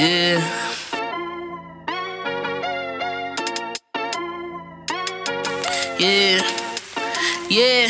Yeah. Yeah. Yeah,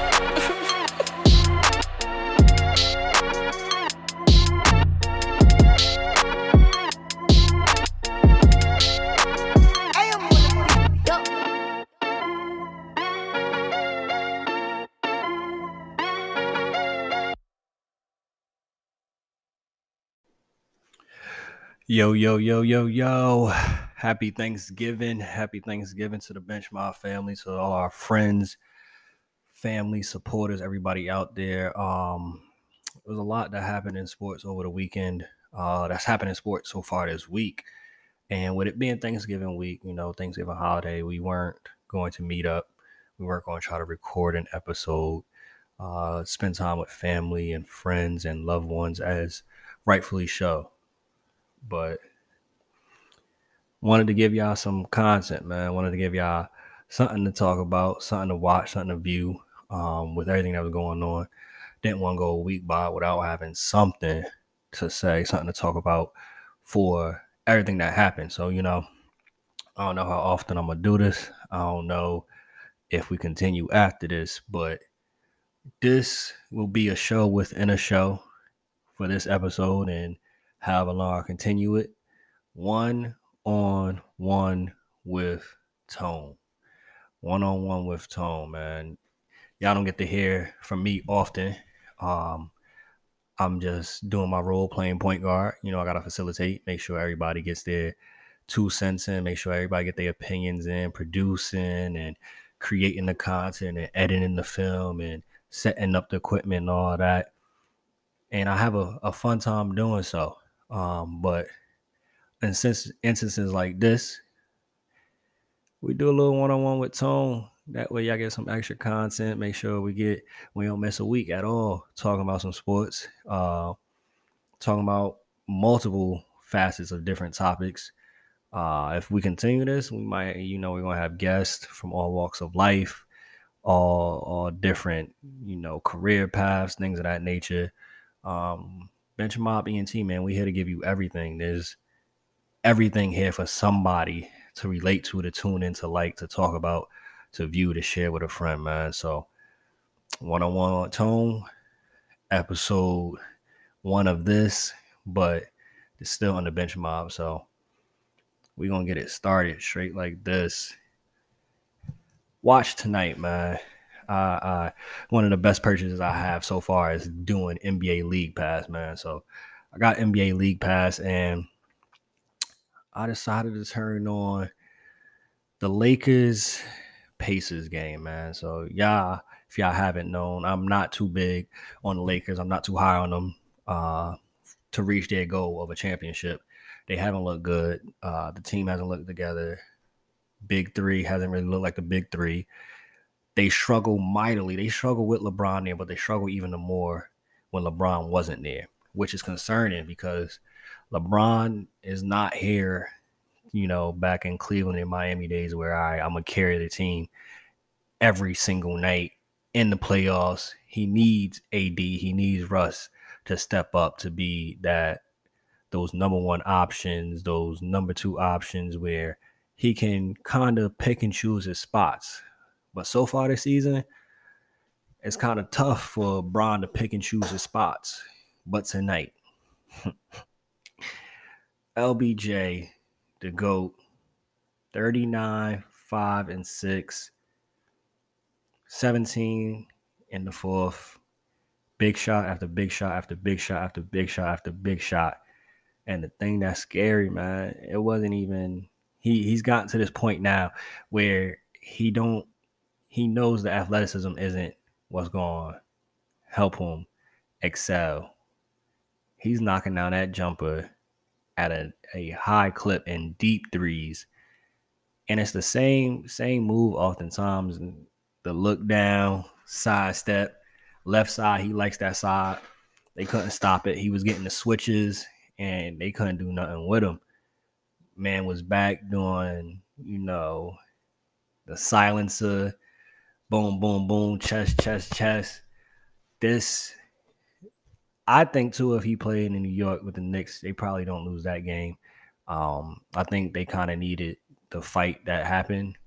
Yo, yo, yo, yo, yo. Happy Thanksgiving. Happy Thanksgiving to the Benchmark family, to all our friends, family, supporters, everybody out there. Um, there was a lot that happened in sports over the weekend. Uh, that's happened in sports so far this week. And with it being Thanksgiving week, you know, Thanksgiving holiday, we weren't going to meet up. We weren't going to try to record an episode, uh, spend time with family and friends and loved ones as rightfully so but wanted to give y'all some content, man. Wanted to give y'all something to talk about, something to watch, something to view. Um, with everything that was going on, didn't want to go a week by without having something to say, something to talk about for everything that happened. So you know, I don't know how often I'm gonna do this. I don't know if we continue after this, but this will be a show within a show for this episode and however long I continue it. One on one with Tone. One on one with Tone, man. Y'all don't get to hear from me often. Um, I'm just doing my role playing point guard. You know, I gotta facilitate, make sure everybody gets their two cents in, make sure everybody get their opinions in, producing and creating the content and editing the film and setting up the equipment and all that. And I have a, a fun time doing so. Um, but in since instances like this, we do a little one on one with Tone. That way, y'all get some extra content. Make sure we get we don't miss a week at all talking about some sports. Uh, talking about multiple facets of different topics. Uh, if we continue this, we might, you know, we're gonna have guests from all walks of life, all all different, you know, career paths, things of that nature. Um, Benchmark ENT, man, we here to give you everything. There's everything here for somebody to relate to, to tune in, to like, to talk about, to view, to share with a friend, man. So, one on one tone, episode one of this, but it's still on the bench mob. So, we're going to get it started straight like this. Watch tonight, man uh, uh, one of the best purchases I have so far is doing NBA League Pass, man. So I got NBA League Pass, and I decided to turn on the Lakers Pacers game, man. So y'all, if y'all haven't known, I'm not too big on the Lakers. I'm not too high on them uh, to reach their goal of a championship. They haven't looked good. Uh, the team hasn't looked together. Big three hasn't really looked like the big three they struggle mightily. They struggle with LeBron there, but they struggle even more when LeBron wasn't there, which is concerning because LeBron is not here, you know, back in Cleveland and Miami days where I, I'm to carry the team every single night in the playoffs. He needs AD, he needs Russ to step up to be that those number one options, those number two options where he can kind of pick and choose his spots but so far this season, it's kind of tough for Bron to pick and choose his spots. But tonight, LBJ, the GOAT, 39, 5, and 6, 17 in the fourth. Big shot after big shot after big shot after big shot after big shot. And the thing that's scary, man, it wasn't even he he's gotten to this point now where he don't he knows the athleticism isn't what's going to help him excel. He's knocking down that jumper at a, a high clip and deep threes. And it's the same same move oftentimes. The look down, side step, left side. He likes that side. They couldn't stop it. He was getting the switches, and they couldn't do nothing with him. Man was back doing, you know, the silencer, boom, boom, boom, chest, chest, chest. This, I think too, if he played in New York with the Knicks, they probably don't lose that game. Um, I think they kind of needed the fight that happened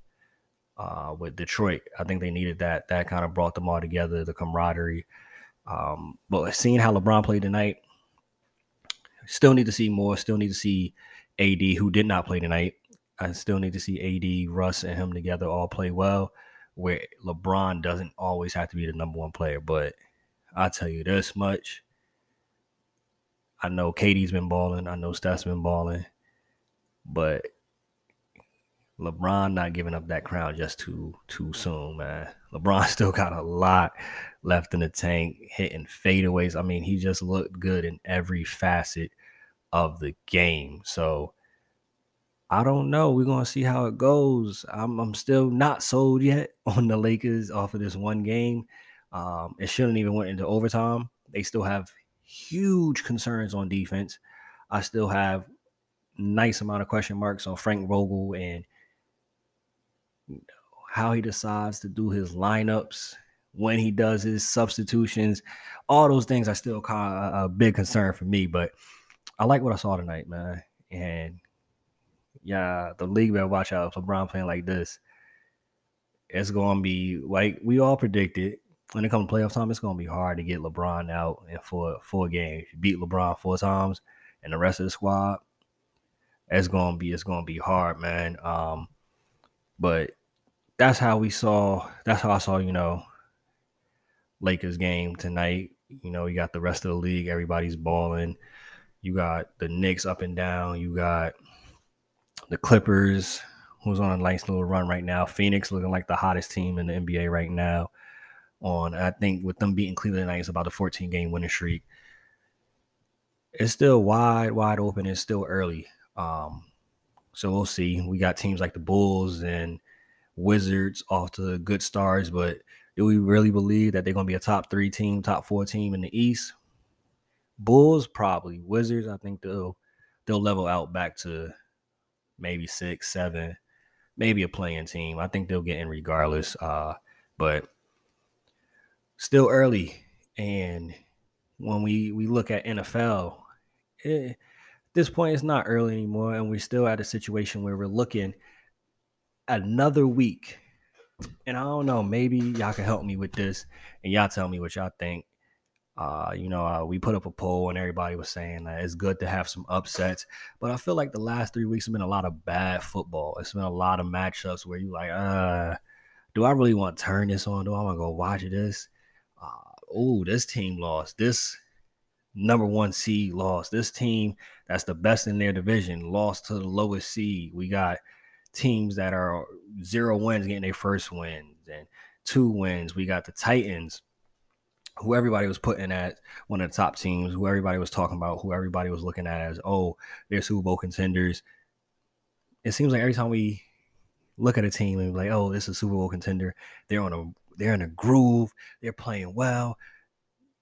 uh, with Detroit. I think they needed that. That kind of brought them all together, the camaraderie. Um, but seeing how LeBron played tonight, still need to see more. Still need to see AD, who did not play tonight. I still need to see AD, Russ, and him together all play well. Where LeBron doesn't always have to be the number one player, but I tell you this much. I know KD's been balling. I know Steph's been balling, but LeBron not giving up that crown just too too soon, man. LeBron still got a lot left in the tank, hitting fadeaways. I mean, he just looked good in every facet of the game. So I don't know. We're gonna see how it goes. I'm, I'm still not sold yet on the Lakers off of this one game. Um, it shouldn't even went into overtime. They still have huge concerns on defense. I still have nice amount of question marks on Frank Vogel and how he decides to do his lineups, when he does his substitutions, all those things are still kind of a big concern for me. But I like what I saw tonight, man. And yeah, the league better watch out if LeBron playing like this. It's gonna be like we all predicted when it comes to playoff time. It's gonna be hard to get LeBron out in four four games. beat LeBron four times, and the rest of the squad, it's gonna be it's gonna be hard, man. Um, but that's how we saw. That's how I saw. You know, Lakers game tonight. You know, you got the rest of the league. Everybody's balling. You got the Knicks up and down. You got the Clippers, who's on a nice little run right now. Phoenix looking like the hottest team in the NBA right now. On I think with them beating Cleveland tonight, it's about a 14 game winning streak. It's still wide, wide open. It's still early. Um, so we'll see. We got teams like the Bulls and Wizards off to good stars, but do we really believe that they're going to be a top three team, top four team in the East? Bulls probably. Wizards, I think they'll they'll level out back to maybe six, seven, maybe a playing team. I think they'll get in regardless. Uh, but still early, and when we we look at NFL, it, eh, this point it's not early anymore, and we're still at a situation where we're looking another week. And I don't know, maybe y'all can help me with this, and y'all tell me what y'all think. Uh, you know, uh, we put up a poll and everybody was saying that it's good to have some upsets, but I feel like the last three weeks have been a lot of bad football. It's been a lot of matchups where you like, uh, do I really want to turn this on? Do I want to go watch this? Uh, oh, this team lost. This number one seed lost. This team that's the best in their division lost to the lowest seed. We got teams that are zero wins getting their first wins and two wins. We got the Titans, who everybody was putting at one of the top teams, who everybody was talking about, who everybody was looking at as, oh, they're Super Bowl contenders. It seems like every time we look at a team and be like, oh, this is a Super Bowl contender, they're on a they're in a groove, they're playing well,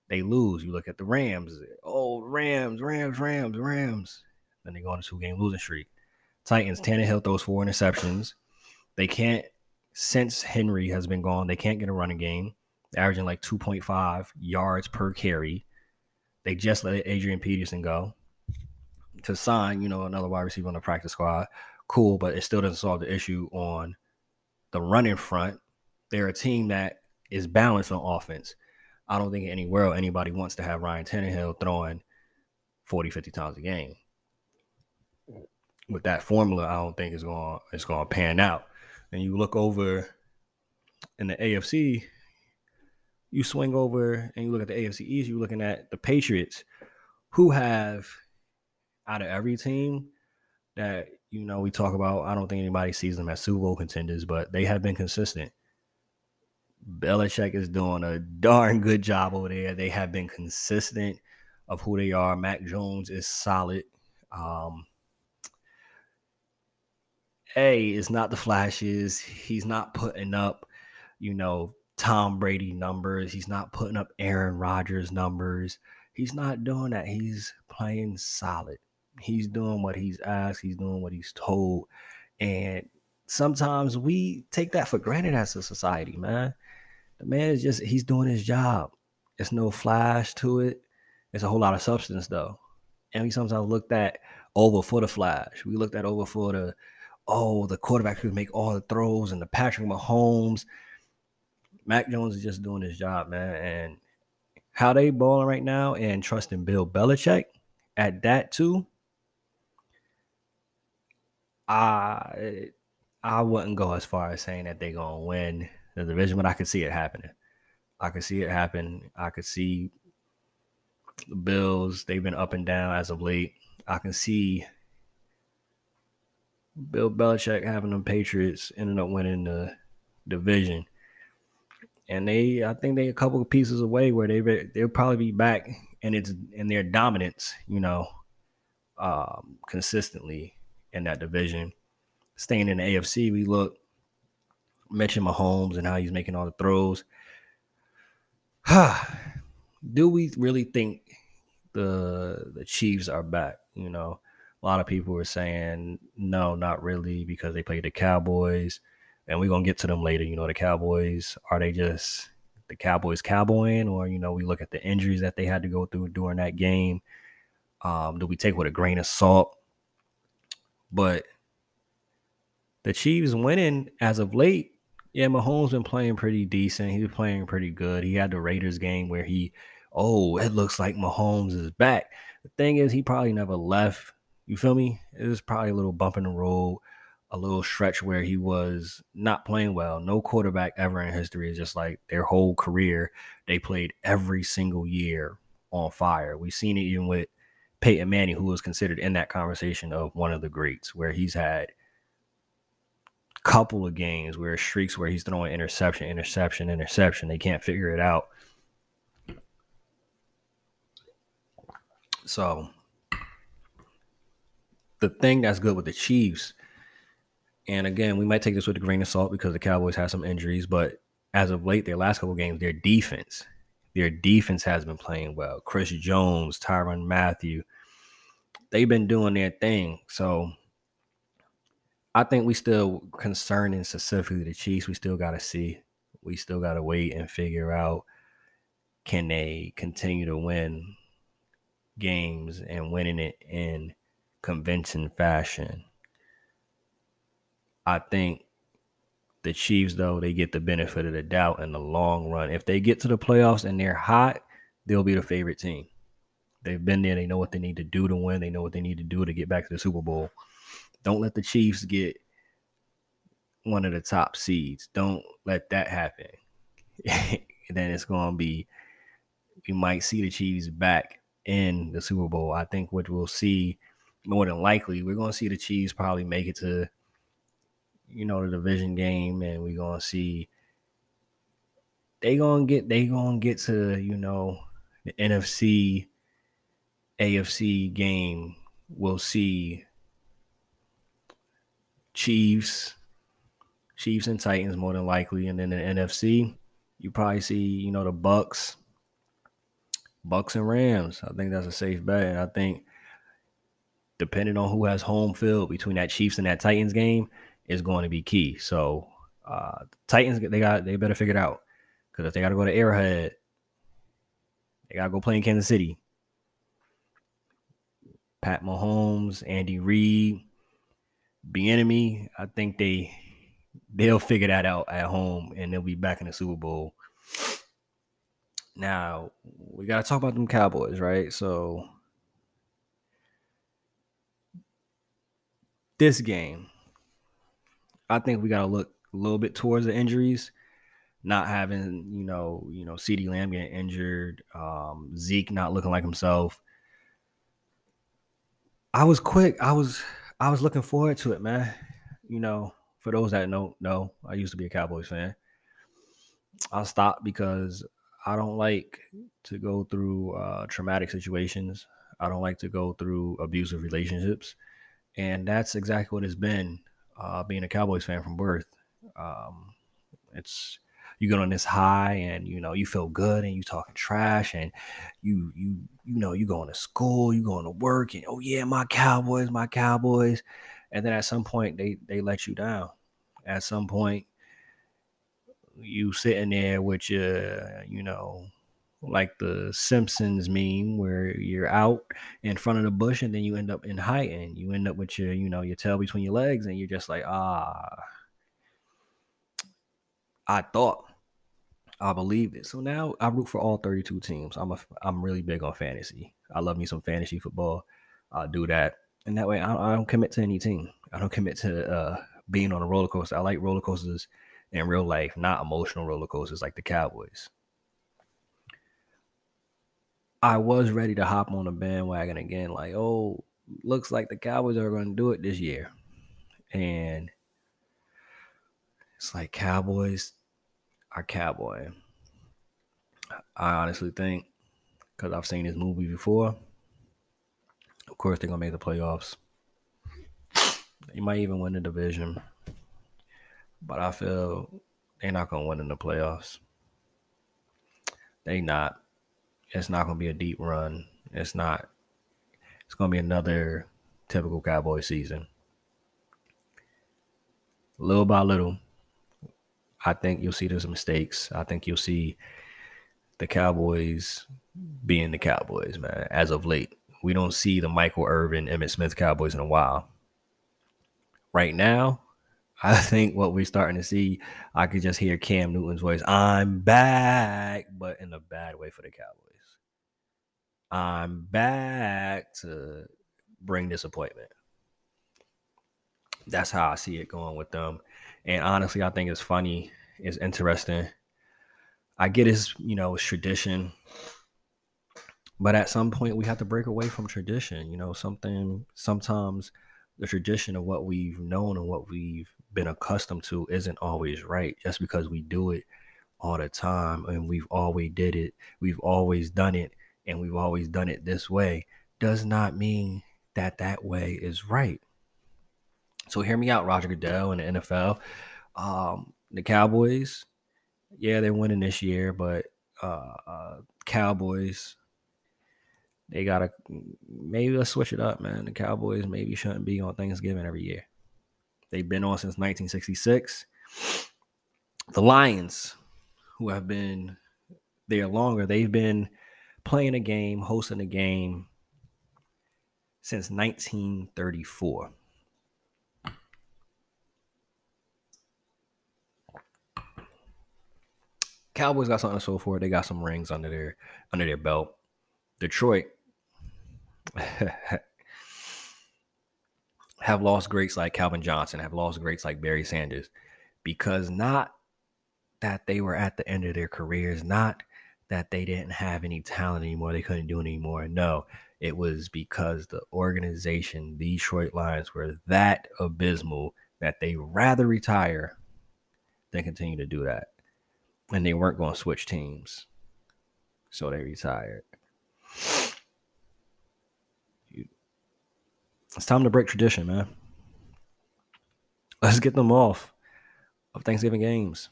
they lose. You look at the Rams. Oh, Rams, Rams, Rams, Rams. Then they go on a two game losing streak. Titans, oh, Tannehill throws four interceptions. They can't, since Henry has been gone, they can't get a running game. Averaging like 2.5 yards per carry. They just let Adrian Peterson go to sign, you know, another wide receiver on the practice squad. Cool, but it still doesn't solve the issue on the running front. They're a team that is balanced on offense. I don't think in any world anybody wants to have Ryan Tannehill throwing 40, 50 times a game. With that formula, I don't think it's going it's going to pan out. And you look over in the AFC, you swing over and you look at the AFC East, you're looking at the Patriots, who have out of every team that you know we talk about. I don't think anybody sees them as Super Bowl contenders, but they have been consistent. Belichick is doing a darn good job over there. They have been consistent of who they are. Mac Jones is solid. Um, A is not the flashes. He's not putting up, you know, Tom Brady numbers. He's not putting up Aaron Rodgers numbers. He's not doing that. He's playing solid. He's doing what he's asked. He's doing what he's told. And sometimes we take that for granted as a society, man. The man is just, he's doing his job. It's no flash to it. It's a whole lot of substance, though. And we sometimes look at over for the flash. We looked at over for the, oh, the quarterback who make all the throws and the Patrick Mahomes. Mac Jones is just doing his job, man. And how they balling right now and trusting Bill Belichick at that too. I I wouldn't go as far as saying that they're gonna win the division, but I could see it happening. I could see it happen. I could see the Bills, they've been up and down as of late. I can see Bill Belichick having the Patriots ending up winning the division. And they I think they a couple of pieces away where they they'll probably be back and it's in their dominance, you know, um, consistently in that division. Staying in the AFC, we look mention Mahomes and how he's making all the throws. Do we really think the the Chiefs are back? You know, a lot of people were saying no, not really, because they played the Cowboys, and we're gonna get to them later. You know, the Cowboys are they just the Cowboys cowboying, or you know, we look at the injuries that they had to go through during that game. Um, do we take with a grain of salt? But the Chiefs winning as of late, yeah, Mahomes been playing pretty decent. He's playing pretty good. He had the Raiders game where he, oh, it looks like Mahomes is back. The thing is, he probably never left. You feel me? It was probably a little bump in the road, a little stretch where he was not playing well. No quarterback ever in history is just like their whole career. They played every single year on fire. We've seen it even with Peyton Manning, who was considered in that conversation of one of the greats, where he's had couple of games where streaks where he's throwing interception, interception, interception. They can't figure it out. So the thing that's good with the Chiefs, and again, we might take this with a grain of salt because the Cowboys have some injuries, but as of late, their last couple games, their defense, their defense has been playing well. Chris Jones, Tyrann Mathieu, they've been doing their thing. So I think we still concerning specifically the Chiefs. We still got to see. We still got to wait and figure out can they continue to win games and winning it in convincing fashion. I think the Chiefs, though, they get the benefit of the doubt in the long run. If they get to the playoffs and they're hot, they'll be the favorite team. They've been there. They know what they need to do to win. They know what they need to do to get back to the Super Bowl. Don't let the Chiefs get one of the top seeds. Don't let that happen. then it's going to be, we might see the Chiefs back in the Super Bowl. I think what we'll see more than likely, we're going to see the Chiefs probably make it to, you know, the division game, and we're to see they gonna get they gonna get to you know the NFC AFC game. We'll see Chiefs, Chiefs and Titans more than likely, and then the NFC, you probably see you know the Bucks, Bucks and Rams. I think that's a safe bet. And I think depending on who has home field between that Chiefs and that Titans game is going to be key. So uh Titans they got they better figure it out because if they got to go to Arrowhead, they got to go play in Kansas City. Pat Mahomes, Andy Reid, Bieniemy, I think they they'll figure that out at home and they'll be back in the Super Bowl. Now we gotta talk about them Cowboys, right? So this game, I think we gotta look a little bit towards the injuries, not having you know you know CeeDee Lamb getting injured, um, Zeke not looking like himself. I was quick. I was I was looking forward to it, man. You know, for those that don't know, I used to be a Cowboys fan. I stopped because I don't like to go through uh, traumatic situations. I don't like to go through abusive relationships, and that's exactly what it's been uh, being a Cowboys fan from birth. Um, it's you get on this high and you know you feel good and you talking trash and you you you know you going to school you going to work and oh yeah my cowboys my cowboys and then at some point they they let you down at some point you sitting there with your you know like the simpsons meme where you're out in front of the bush and then you end up in height and you end up with your you know your tail between your legs and you're just like ah i thought I believe it. So now I root for all 32 teams. I'm a I'm really big on fantasy. I love me some fantasy football. I do that, and that way I, I don't commit to any team. I don't commit to uh, being on a roller coaster. I like roller coasters in real life, not emotional roller coasters like the Cowboys. I was ready to hop on the bandwagon again, like, oh, looks like the Cowboys are going to do it this year. And it's like Cowboys are cowboy. I honestly think, because I've seen this movie before, of course they're gonna make the playoffs. They might even win the division, but I feel they're not gonna win in the playoffs. They not. It's not gonna be a deep run. It's not. It's gonna be another typical Cowboy season. Little by little, I think you'll see those mistakes. I think you'll see the Cowboys being the Cowboys, man, as of late. We don't see the Michael Irvin, Emmitt Smith Cowboys in a while. Right now, I think what we're starting to see, I could just hear Cam Newton's voice, I'm back, but in a bad way for the Cowboys. I'm back to bring disappointment. That's how I see it going with them. And honestly, I think it's funny, it's interesting. I get his, you know, it's tradition. But at some point we have to break away from tradition. You know, something sometimes the tradition of what we've known and what we've been accustomed to isn't always right. Just because we do it all the time and we've always did it, we've always done it, and we've always done it this way does not mean that that way is right. So hear me out, Roger Goodell and the NFL. Um, the Cowboys, yeah, they're winning this year, but uh, uh, Cowboys, they gotta maybe let's switch it up, man. The Cowboys maybe shouldn't be on Thanksgiving every year. They've been on since 1966. The Lions, who have been there longer, they've been playing a game, hosting a game since 1934. Cowboys got something to show for it. They got some rings under their under their belt. Detroit have lost greats like Calvin Johnson, have lost greats like Barry Sanders, because not that they were at the end of their careers, not that they didn't have any talent anymore, they couldn't do it anymore. No, it was because the organization, the Detroit Lions, were that abysmal that they rather retire than continue to do that and they weren't going to switch teams, so they retired. It's time to break tradition, man. Let's get them off of Thanksgiving games.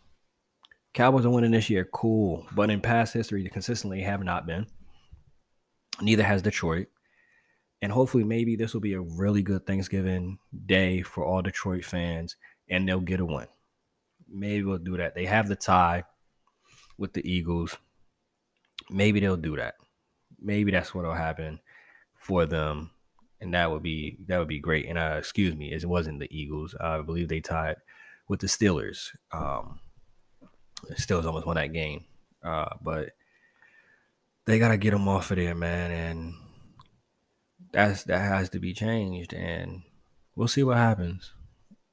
Cowboys are winning this year, cool. But in past history, they consistently have not been. Neither has Detroit. And hopefully, maybe this will be a really good Thanksgiving day for all Detroit fans, and they'll get a win. Maybe we'll do that. They have the tie with the Eagles. Maybe they'll do that. Maybe that's what'll happen for them, and that would be that would be great. And uh, excuse me, it wasn't the Eagles. I believe they tied with the Steelers. Um, Steelers almost won that game, uh, but they gotta get them off of there, man. And that's that has to be changed, and we'll see what happens.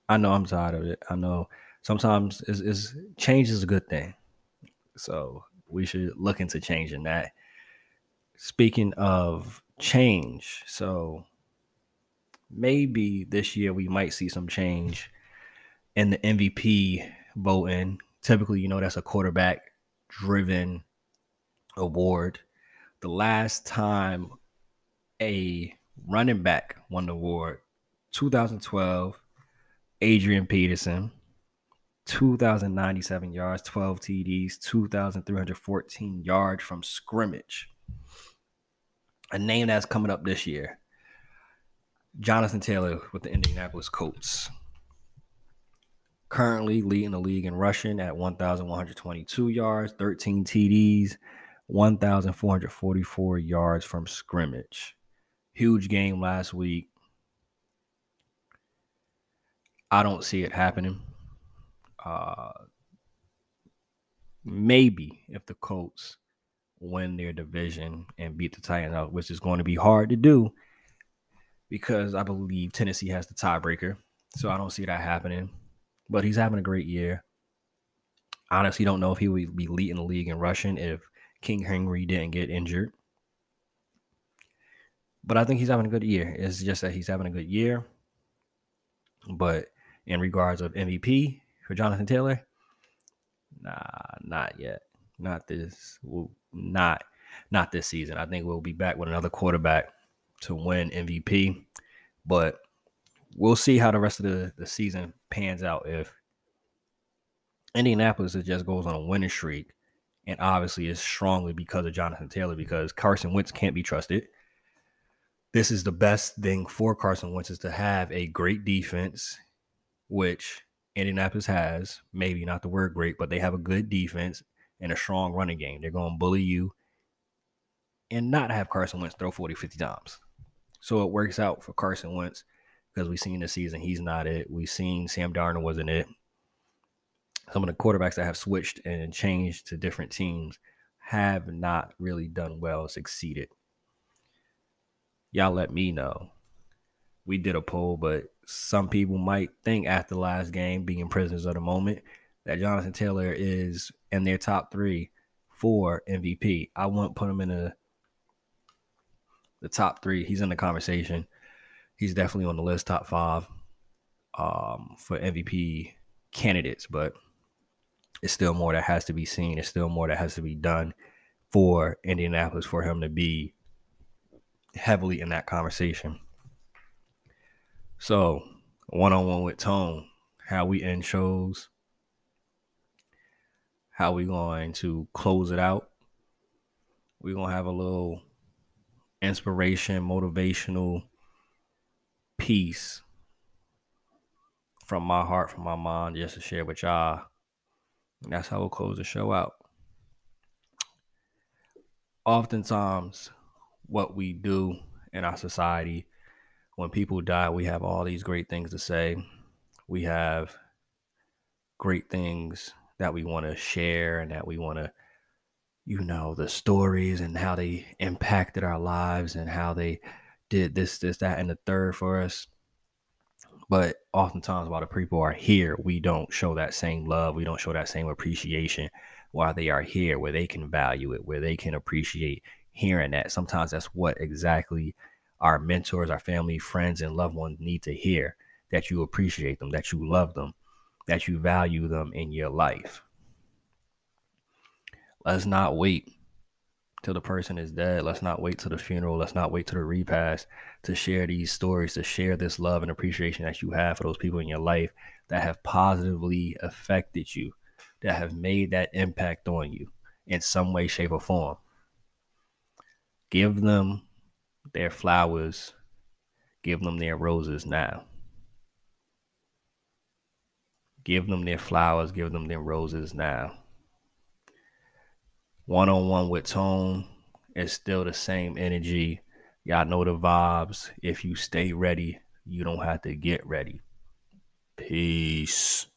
I know I'm tired of it. I know sometimes is is change is a good thing. So we should look into changing that. Speaking of change, so maybe this year we might see some change in the MVP voting. Typically, you know, that's a quarterback driven award. The last time a running back won the award, 2012, Adrian Peterson, 2,097 yards, 12 TDs, 2,314 yards from scrimmage. A name that's coming up this year. Jonathan Taylor with the Indianapolis Colts. Currently leading the league in rushing at 1,122 yards, 13 TDs, 1,444 yards from scrimmage. Huge game last week. I don't see it happening. Uh, maybe if the Colts win their division and beat the Titans out, which is going to be hard to do because I believe Tennessee has the tiebreaker. So I don't see that happening. But he's having a great year. Honestly, don't know if he would be leading the league in rushing if King Henry didn't get injured. But I think he's having a good year. It's just that he's having a good year. But in regards of MVP for Jonathan Taylor, nah, not yet. Not this. Not not this season. I think we'll be back with another quarterback to win MVP. But we'll see how the rest of the, the season pans out. If Indianapolis just goes on a winning streak and obviously it's strongly because of Jonathan Taylor because Carson Wentz can't be trusted. This is the best thing for Carson Wentz is to have a great defense, which Indianapolis has. Maybe not the word great, but they have a good defense and a strong running game. They're going to bully you and not have Carson Wentz throw 40, 50 times. So it works out for Carson Wentz because we've seen this season he's not it. We've seen Sam Darnold wasn't it some of the quarterbacks that have switched and changed to different teams have not really done well, succeeded. Y'all let me know. We did a poll, but some people might think after the last game, being prisoners of the moment, that Jonathan Taylor is in their top three for MVP. I won't put him in the the top three. He's in the conversation. He's definitely on the list, top five um, for MVP candidates, but it's still more that has to be seen. It's still more that has to be done for Indianapolis for him to be heavily in that conversation. So, one on one with Tone, how we end shows, how we going to close it out. We're gonna have a little inspiration, motivational piece from my heart, from my mind, just to share with y'all and that's how we'll close the show out. Oftentimes, what we do in our society, when people die, we have all these great things to say. We have great things that we want to share and that we want to, you know, the stories and how they impacted our lives and how they did this, this, that, and the third for us. But oftentimes, while the people are here, we don't show that same love. We don't show that same appreciation while they are here, where they can value it, where they can appreciate hearing that. Sometimes that's what exactly our mentors, our family, friends, and loved ones need to hear that you appreciate them, that you love them, that you value them in your life. Let's not wait till the person is dead. Let's not wait till the funeral. Let's not wait till the repast to share these stories, to share this love and appreciation that you have for those people in your life that have positively affected you, that have made that impact on you in some way, shape, or form. Give them their flowers, give them their roses now. Give them their flowers, give them their roses now one on one with Tone it's still the same energy. Y'all know the vibes. If you stay ready, you don't have to get ready. Peace.